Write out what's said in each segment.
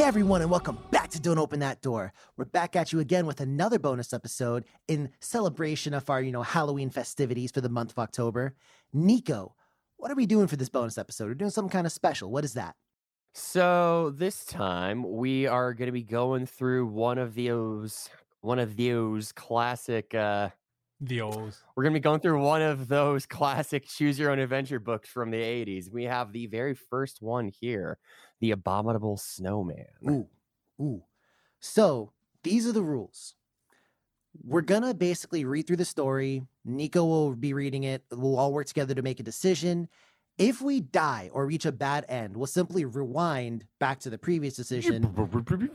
Hey everyone, and welcome back to Don't Open That Door. We're back at you again with another bonus episode in celebration of our, you know, Halloween festivities for the month of October. Nico, what are we doing for this bonus episode? We're doing something kind of special. What is that? So this time we are going to be going through one of those one of those classic uh The O's. we're going to be going through one of those classic choose your own adventure books from the 80s. We have the very first one here, The Abominable Snowman. Ooh, ooh. So these are the rules. We're gonna basically read through the story. Nico will be reading it. We'll all work together to make a decision. If we die or reach a bad end, we'll simply rewind back to the previous decision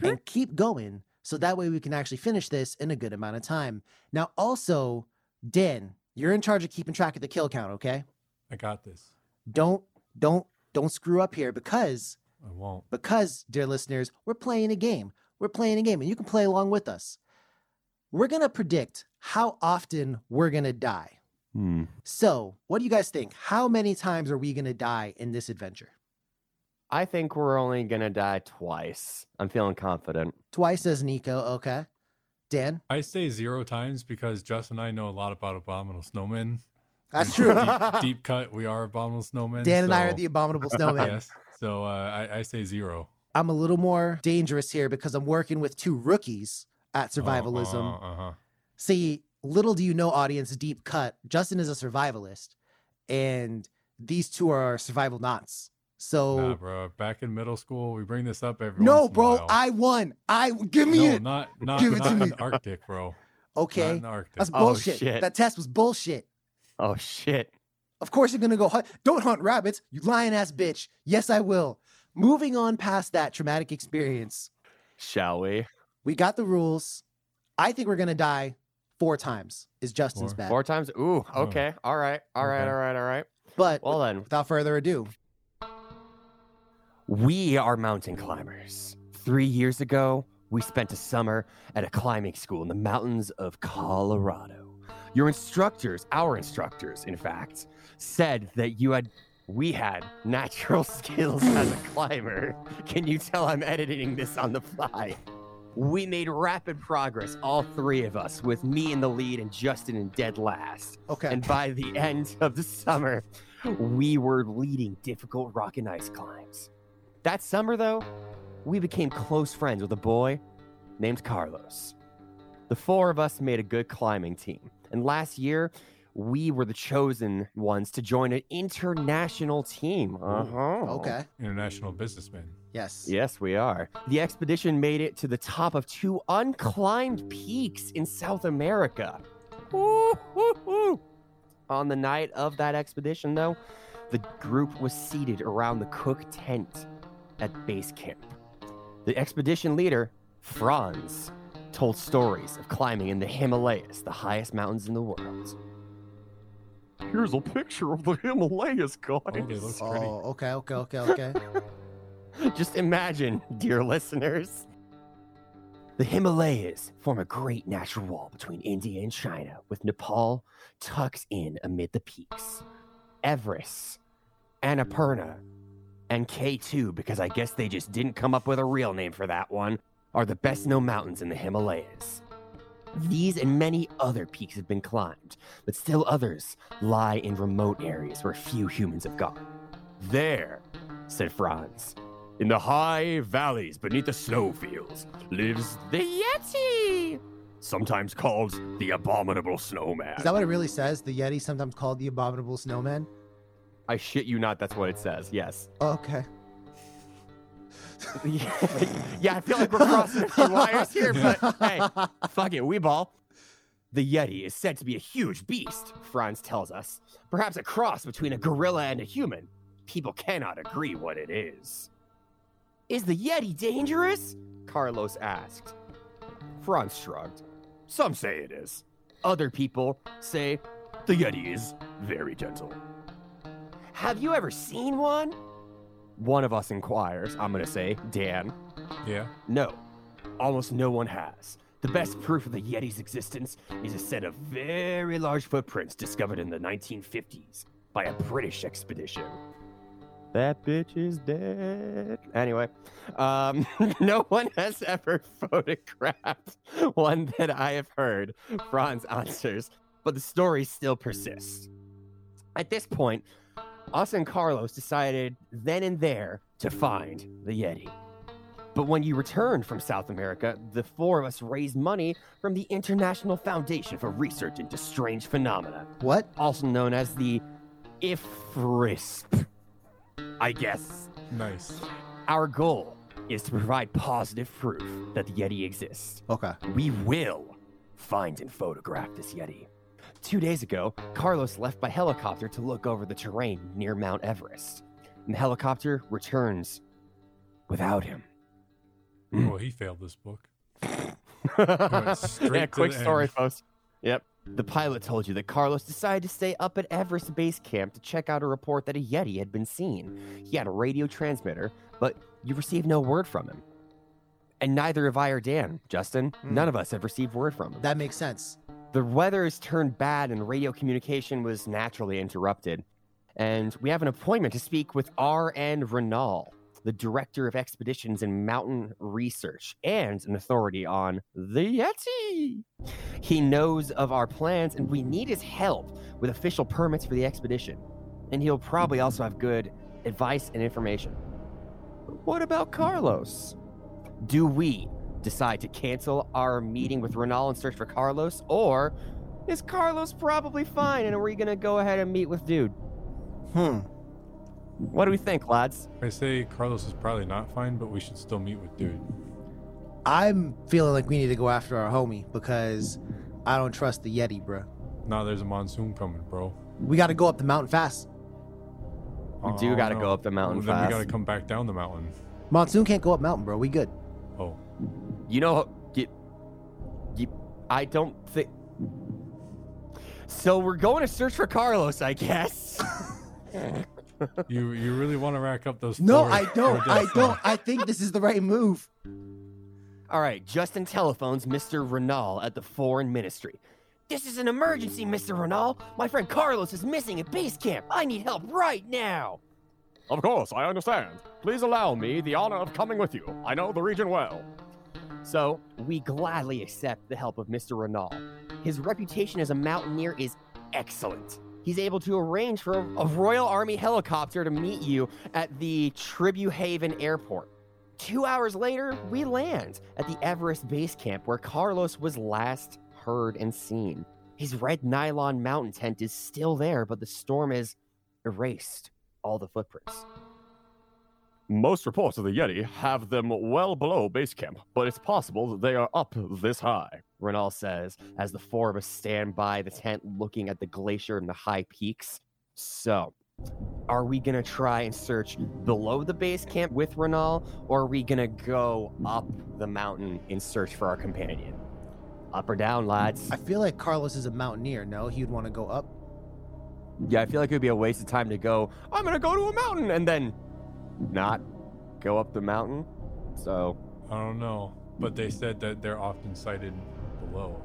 and keep going. So that way we can actually finish this in a good amount of time. Now, also, Dan, you're in charge of keeping track of the kill count, okay? I got this. Don't don't don't screw up here because I won't. because, dear listeners, we're playing a game. We're playing a game, and you can play along with us. We're going to predict how often we're going to die. Hmm. So, what do you guys think? How many times are we going to die in this adventure? I think we're only going to die twice. I'm feeling confident. Twice, says Nico. Okay. Dan? I say zero times because Justin and I know a lot about abominable snowmen. That's true. Deep, deep cut. We are abominable snowmen. Dan and I are the abominable snowmen. Yes. So uh, I, I say zero. I'm a little more dangerous here because I'm working with two rookies at Oh, survivalism. Uh, uh, See, little do you know, audience, deep cut. Justin is a survivalist, and these two are survival knots. So Nah, bro. Back in middle school, we bring this up every no, once in a bro, while. I won. I give me no, it. not not, Give it to in me. Arctic, bro. Not Okay, in Arctic. that's Oh, bullshit. shit. That test was bullshit. Oh shit. Of course you're gonna go hunt. Don't hunt rabbits, you lion ass bitch. Yes, I will. Moving on past that traumatic experience, Shall we? we got the rules. I think we're gonna die four times. Is Justin's Four. bet? Four times. Ooh, Oh. okay. All right. All right. Okay. All right. All right. But Well then, without further ado, We are mountain climbers. Three years ago, we spent a summer at a climbing school in the mountains of Colorado. Your instructors, our instructors, in fact, said that you had, we had natural skills as a climber. Can you tell I'm editing this on the fly? We made rapid progress, all three of us, with me in the lead and Justin in dead last. okay. And by the end of the summer, we were leading difficult rock and ice climbs. That summer, though, we became close friends with a boy named Carlos. The four of us made a good climbing team. And last year, we were the chosen ones to join an international team. Uh-huh. okay. International businessmen. Yes. Yes, we are. The expedition made it to the top of two unclimbed peaks in South America. Woo, woo, woo. On the night of that expedition, though, the group was seated around the cook tent at base camp. The expedition leader, Franz, told stories of climbing in the Himalayas, the highest mountains in the world. Here's a picture of the Himalayas, guys. Oh, pretty. Oh, okay, okay, okay, okay. Just imagine, dear listeners. The Himalayas form a great natural wall between India and China, with Nepal tucked in amid the peaks. Everest, Annapurna, and K2, because I guess they just didn't come up with a real name for that one, are the best known mountains in the Himalayas. These and many other peaks have been climbed, but still others lie in remote areas where few humans have gone. There, said Franz, in the high valleys beneath the snowfields lives the Yeti, sometimes called the Abominable Snowman. Is that what it really says? The Yeti, sometimes called the abominable snowman. I shit you not, that's what it says, yes. Okay. yeah, I feel like we're crossing a few wires here, but hey, fuck it, we ball. The Yeti is said to be a huge beast, Franz tells us. Perhaps a cross between a gorilla and a human. People cannot agree what it is. Is the Yeti dangerous? Carlos asked. Franz shrugged. Some say it is. Other people say the Yeti is very gentle. Have you ever seen one? One of us inquires. I'm going to say, Dan. Yeah. No, almost no one has. The best proof of the Yeti's existence is a set of very large footprints discovered in the 1950s by a British expedition. That bitch is dead. Anyway, um, no one has ever photographed one that I have heard. Franz answers, but the story still persists. At this point, us and Carlos decided then and there to find the Yeti. But when you returned from South America, the four of us raised money from the International Foundation for Research into Strange Phenomena, What? also known as the IFRISP. I guess. Nice. Our goal is to provide positive proof that the Yeti exists. Okay. We will find and photograph this Yeti. Two days ago, Carlos left by helicopter to look over the terrain near Mount Everest. And the helicopter returns without him. Mm. Oh, he failed this book. yeah, quick story, end. folks. Yep. The pilot told you that Carlos decided to stay up at Everest Base Camp to check out a report that a Yeti had been seen. He had a radio transmitter, but you received no word from him. And neither have I or Dan, Justin. Hmm. None of us have received word from him. That makes sense. The weather has turned bad and radio communication was naturally interrupted. And we have an appointment to speak with R.N. Renal, the director of expeditions and mountain research and an authority on the Yeti. He knows of our plans and we need his help with official permits for the expedition. And he'll probably also have good advice and information. What about Carlos? Do we decide to cancel our meeting with Renal and search for Carlos? Or is Carlos probably fine and are we going to go ahead and meet with Dude? Hmm. What do we think, lads? I say Carlos is probably not fine, but we should still meet with dude. I'm feeling like we need to go after our homie because I don't trust the Yeti, bro. Nah, there's a monsoon coming, bro. We got to go up the mountain fast. We do oh, got to no. go up the mountain Well, then fast. we gotta come back down the mountain. Monsoon can't go up mountain, bro. We good. Oh, You know, you, you, I don't think. So we're going to search for Carlos, I guess. you you really want to rack up those? No, four- I don't. I don't. I think this is the right move. All right, Justin telephones Mr. Renal at the Foreign Ministry. This is an emergency, Mr. Renal. My friend Carlos is missing at base camp. I need help right now. Of course, I understand. Please allow me the honor of coming with you. I know the region well. So, we gladly accept the help of Mr. Renal. His reputation as a mountaineer is excellent. He's able to arrange for a, Royal Army helicopter to meet you at the Tribhuvan Airport. Two hours later, we land at the Everest Base Camp where Carlos was last heard and seen. His red nylon mountain tent is still there, but the storm has erased all the footprints. Most reports of the Yeti have them well below base camp, but it's possible that they are up this high. Renal says, as the four of us stand by the tent looking at the glacier and the high peaks. So, are we gonna try and search below the base camp with Renal, or are we gonna go up the mountain in search for our companion? Up or down, lads? I feel like Carlos is a mountaineer. No, he'd want to go up. Yeah, I feel like it would be a waste of time to go, I'm gonna go to a mountain, and then not go up the mountain. So, I don't know, but they said that they're often sighted below.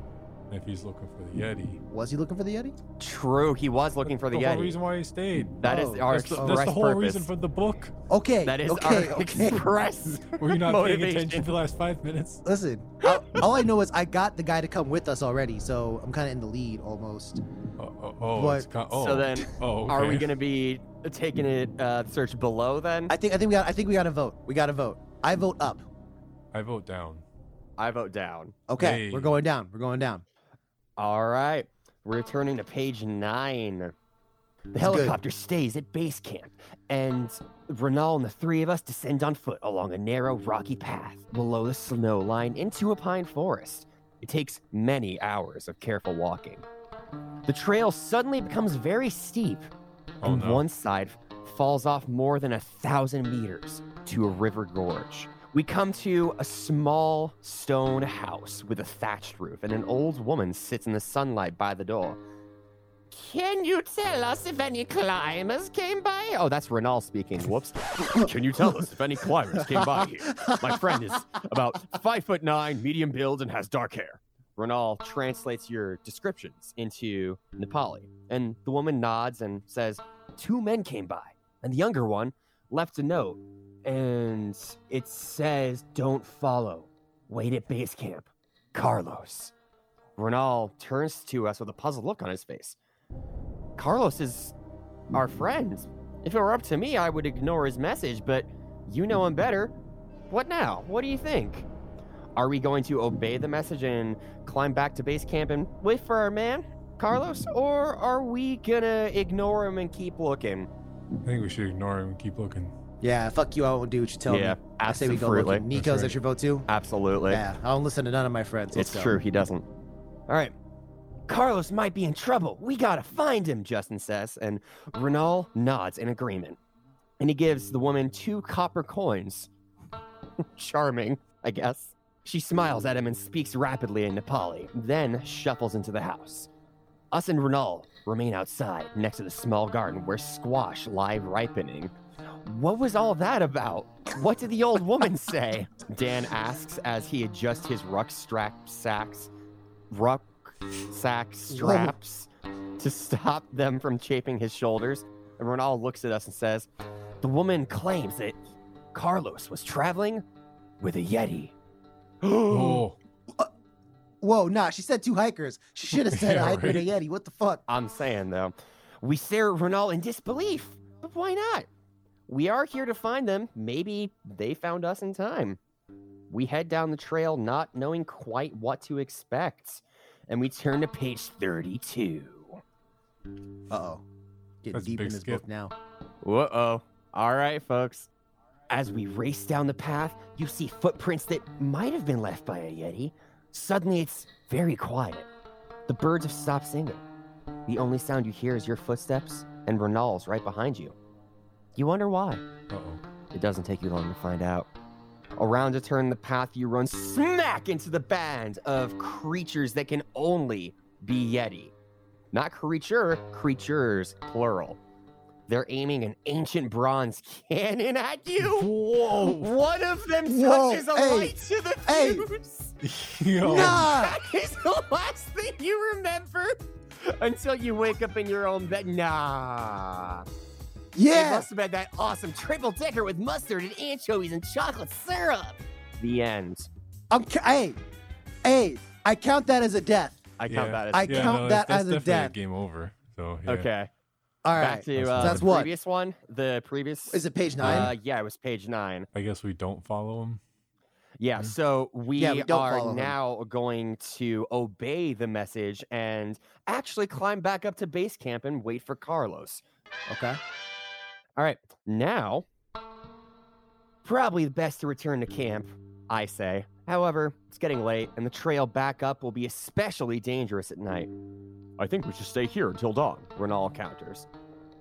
If he's looking for the Yeti, Was he looking for the Yeti? true, he was looking for the the whole Yeti. reason why he stayed. That is Oh, our That's the, that's the whole purpose. reason for the book. Okay. that is okay. our okay. express Were you not paying attention for the last five minutes? Listen, all, all I know is I got the guy to come with us already, so I'm kind of in the lead almost. Oh, oh, oh, What? it's co- oh. So then, oh, Are we gonna be taking it uh, search below then? I think I think we got I think we got to vote. We got to vote. I vote up. I vote down. I vote down. Okay, Hey. we're going down. We're going down. All right, we're turning to page nine. The It's good. helicopter stays at base camp, and Renal and the three of us descend on foot along a narrow, rocky path below the snow line into a pine forest. It takes many hours of careful walking. The trail suddenly becomes very steep, Oh and no. one side falls off more than a thousand meters to a river gorge. We come to a small stone house with a thatched roof, and an old woman sits in the sunlight by the door. Can you tell us if any climbers came by? Oh, that's Renal speaking. Whoops. Can you tell us if any climbers came by here? My friend is about five foot nine, medium build, and has dark hair. Renal translates your descriptions into Nepali, and the woman nods and says, Two men came by, and the younger one left a note, and it says, "Don't follow. Wait at base camp." Carlos. Renal turns to us with a puzzled look on his face. Carlos is our friend. If it were up to me, I would ignore his message, but you know him better. What now? What do you think? Are we going to obey the message and climb back to base camp and wait for our man, Carlos? Or are we gonna ignore him and keep looking? I think we should ignore him and keep looking. Yeah, fuck you. I won't do what you tell yeah, me. I say we go absolutely. looking. Nico, is right. that your vote too? Absolutely. Yeah, I don't listen to none of my friends. Let's It's go. true, he doesn't. All right. Carlos might be in trouble. We gotta find him, Justin says, and Renal nods in agreement. And he gives the woman two copper coins. Charming, I guess. She smiles at him and speaks rapidly in Nepali, then shuffles into the house. Us and Renal remain outside next to the small garden where squash lie ripening. What was all that about? What did the old woman say? Dan asks as he adjusts his ruck strap sacks, ruck sack straps to stop them from chafing his shoulders. And Ronald looks at us and says, The woman claims that Carlos was traveling with a Yeti. Oh, Whoa, nah, she said two hikers. She should have said Yeah, a hiker and a. Yeti. What the fuck? I'm saying though, we stare at Renal in disbelief. But why not? We are here to find them. Maybe they found us in time. We head down the trail not knowing quite what to expect. And we turn to page 32. Uh oh. Getting That's deep in this skip. book now. Uh oh. All right, folks. As we race down the path, you see footprints that might have been left by a Yeti. Suddenly, it's very quiet. The birds have stopped singing. The only sound you hear is your footsteps and Renal's right behind you. You wonder why. uh oh. It doesn't take you long to find out. Around a turn in the path, you run smack into the band of creatures that can only be Yeti. Not creature, creatures, plural. They're aiming an ancient bronze cannon at you. Whoa. One of them Whoa, touches a hey, light to the hey. fuse. Yo. Nah! That is the last thing you remember until you wake up in your own bed. Nah. It Yeah! must have been that awesome triple decker with mustard and anchovies and chocolate syrup. The end. I'm ca- hey, hey, I count that as a death. I count Yeah. that as I Yeah, count no, that that's, as a that's definitely death. game over. So yeah. okay. All right. Back to That's uh. That's the what? previous one. The previous. Is it page nine? Uh, yeah, it was page nine. I guess we don't follow him. Yeah, Mhm. so we, Yeah, we don't follow are him. now going to obey the message and actually climb back up to base camp and wait for Carlos. okay. All right, now, probably the best to return to camp, I say. However, it's getting late, and the trail back up will be especially dangerous at night. I think we should stay here until dawn, Renal counters.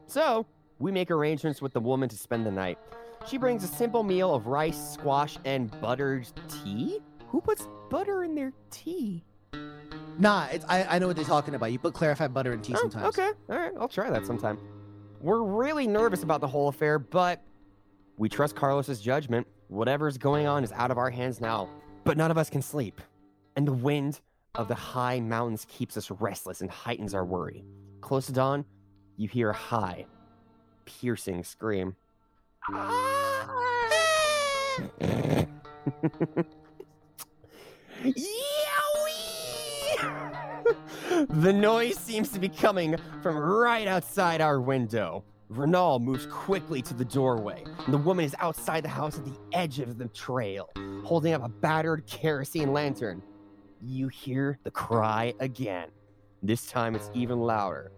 So, we make arrangements with the woman to spend the night. She brings a simple meal of rice, squash, and buttered tea? Who puts butter in their tea? Nah, it's, I, I know what they're talking about. You put clarified butter in tea Oh, sometimes. okay. All right. I'll try that sometime. We're really nervous about the whole affair, but we trust Carlos's judgment. Whatever's going on is out of our hands now, but none of us can sleep. And the wind of the high mountains keeps us restless and heightens our worry. Close to dawn, you hear a high, piercing scream. Yowie! the noise seems to be coming from right outside our window. Renal moves quickly to the doorway. and The woman is outside the house at the edge of the trail, holding up a battered kerosene lantern. You hear the cry again. This time it's even louder.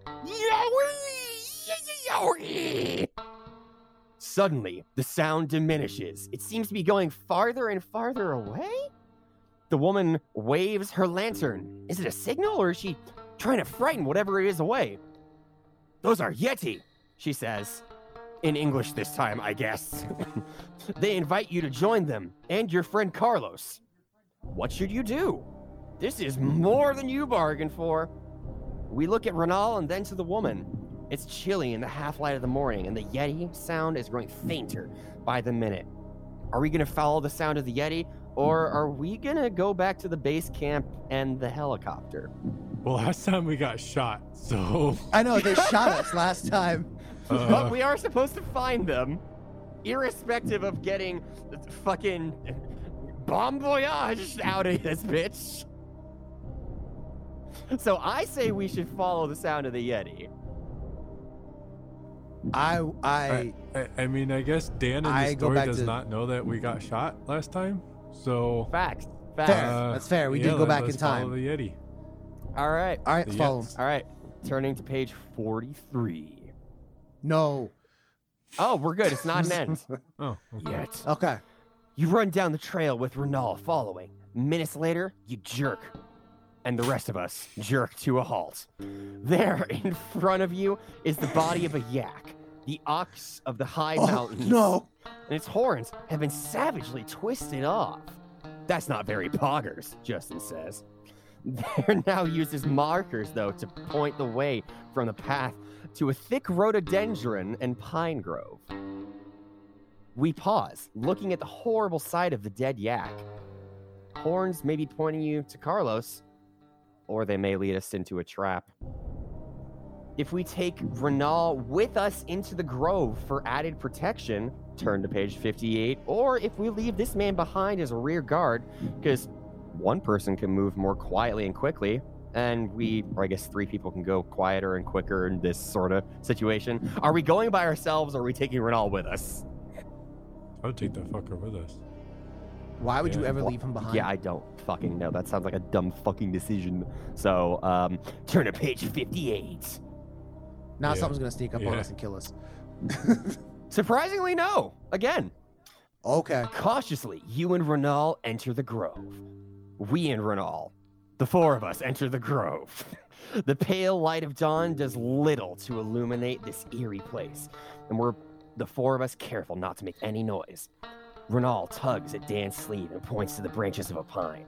Suddenly, the sound diminishes. It seems to be going farther and farther away? The woman waves her lantern. Is it a signal or is she trying to frighten whatever it is away? Those are Yeti, she says. In English this time, I guess. they invite you to join them and your friend Carlos. What should you do? This is more than you bargained for. We look at Renal and then to the woman. It's chilly in the half light of the morning, and the Yeti sound is growing fainter by the minute. Are we going to follow the sound of the Yeti, or are we going to go back to the base camp and the helicopter? Well, last time we got shot, so I know they shot us last time. uh, but we are supposed to find them. irrespective of getting fucking bomb voyage out of this bitch. So I say we should follow the sound of the Yeti. I I I, I mean, I guess Dan in the I story does to- not know that we got shot last time. So Facts. Fair. Uh, That's fair. We yeah, did go back in let's follow time. The Yeti. All right. all right, The follow. him. Yets. All right. Turning to page 43. No. Oh, we're good. It's not an end. Oh, okay. Yet. Okay. You run down the trail with Renal following. Minutes later, you jerk. And the rest of us jerk to a halt. There, in front of you, is the body of a yak, the ox of the high Oh, mountains. no. And its horns have been savagely twisted off. That's not very poggers, Justin says. They're now used as markers, though, to point the way from the path to a thick rhododendron and pine grove. We pause, looking at the horrible sight of the dead yak. Horns may be pointing you to Carlos, or they may lead us into a trap. If we take Renal with us into the grove for added protection, turn to page 58, or if we leave this man behind as a rear guard, because one person can move more quietly and quickly, and we, or I guess three people can go quieter and quicker in this sort of situation. Are we going by ourselves, or are we taking Renal with us? I would take that fucker with us. Why would you ever leave him behind? Yeah, I don't fucking know. That sounds like a dumb fucking decision. So, um, turn to page 58. Now Yeah. something's gonna sneak up on us and kill us. Surprisingly, no. Again, Okay. Cautiously, you and Renal enter the grove. We and Renal, the four of us, enter the grove. The pale light of dawn does little to illuminate this eerie place, and we're the four of us careful not to make any noise. Renal tugs at Dan's sleeve and points to the branches of a pine.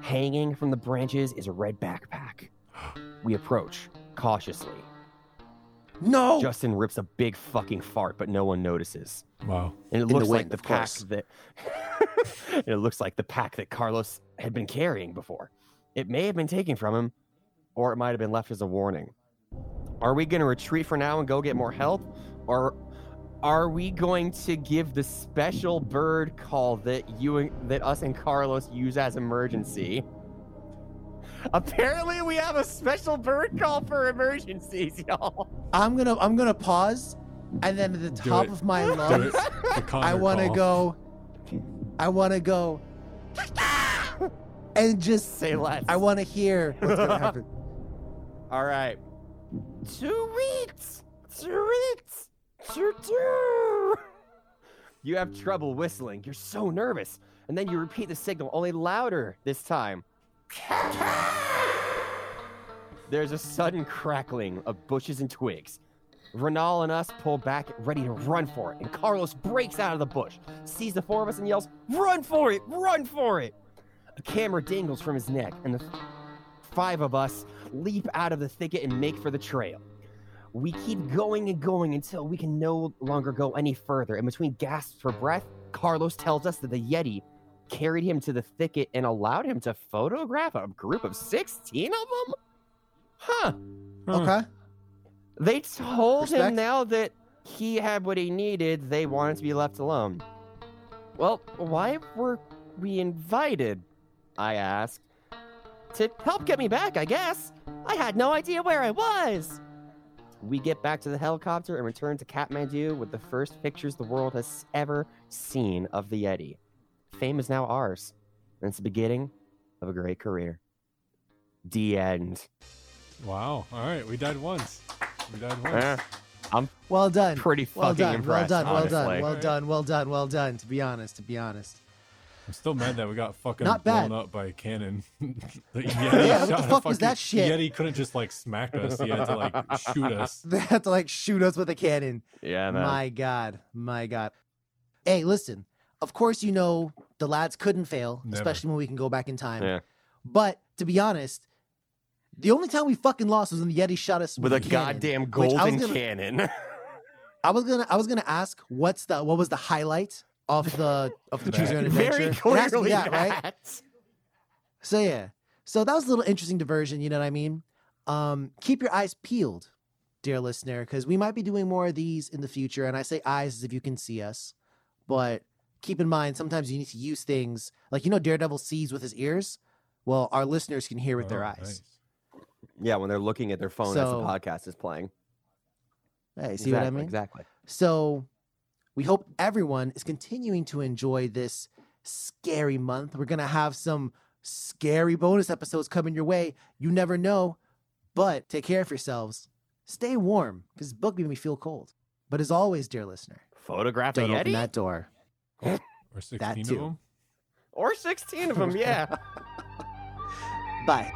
Hanging from the branches is a red backpack. We approach cautiously. No. Justin rips a big fucking fart, but no one notices. Wow. And it the looks like wind, the pack course. that and it looks like the pack that Carlos had been carrying before. It may have been taken from him, or it might have been left as a warning. Are we going to retreat for now and go get more help, or are we going to give the special bird call that you and, that us and Carlos use as emergency? Apparently, we have a special bird call for emergencies, y'all. I'm gonna I'm gonna pause, and then at the Do top it. of my lungs, it. The Connor I want to go. I want to go. And just Say less. I want to hear what's gonna happen. All right. Tweet! Tweet! Choo-choo! You have trouble whistling. You're so nervous. And then you repeat the signal, only louder this time. There's a sudden crackling of bushes and twigs. Renal and us pull back, ready to run for it. And Carlos breaks out of the bush, sees the four of us, and yells, Run for it! Run for it! A camera dangles from his neck, and the five of us leap out of the thicket and make for the trail. We keep going and going until we can no longer go any further. And between gasps for breath, Carlos tells us that the Yeti carried him to the thicket and allowed him to photograph a group of 16 of them? Huh. Huh. Okay. They told Respect. him now that he had what he needed, they wanted to be left alone. Well, why were we invited? I asked. To help get me back, I guess. I had no idea where I was. We get back to the helicopter and return to Kathmandu with the first pictures the world has ever seen of the Yeti. Fame is now ours, and it's the beginning of a great career. The end. Wow. All right. We died once. We died once. Eh, Well done. pretty Well fucking done. impressed. well done. Well honestly. done. Well done. Well done. Well done. To be honest. To be honest. I'm still mad that we got fucking Not blown bad. up by a cannon. the Yeti Yeah, what the shot a fuck was that fucking- shit? Yeti couldn't just like smack us. He had to like shoot us. They had to like shoot us with a cannon. Yeah, man. My God. My God. Hey, listen. Of course, you know the lads couldn't fail, Never. especially when we can go back in time. Yeah. But to be honest, the only time we fucking lost was when the Yeti shot us With a cannon, goddamn which I was golden gonna- cannon. I was gonna I was gonna ask what's the what was the highlight of the of the Choose Your Own Adventure? Very It has to be clearly that, right? So yeah. So that was a little interesting diversion, you know what I mean? Um, keep your eyes peeled, dear listener, because we might be doing more of these in the future. And I say eyes as if you can see us. but keep in mind sometimes you need to use things like you know Daredevil sees with his ears. Well, our listeners can hear with their Oh, eyes. nice. Yeah, when they're looking at their phone as the podcast is playing. Hey, see what I mean? Exactly. So we hope everyone is continuing to enjoy this scary month. We're going to have some scary bonus episodes coming your way. You never know, but take care of yourselves. Stay warm because this book made me feel cold. But as always, dear listener, Photograph a don't open Yeti? that door. Or 16 of them. Or 16 of them, yeah. Bye.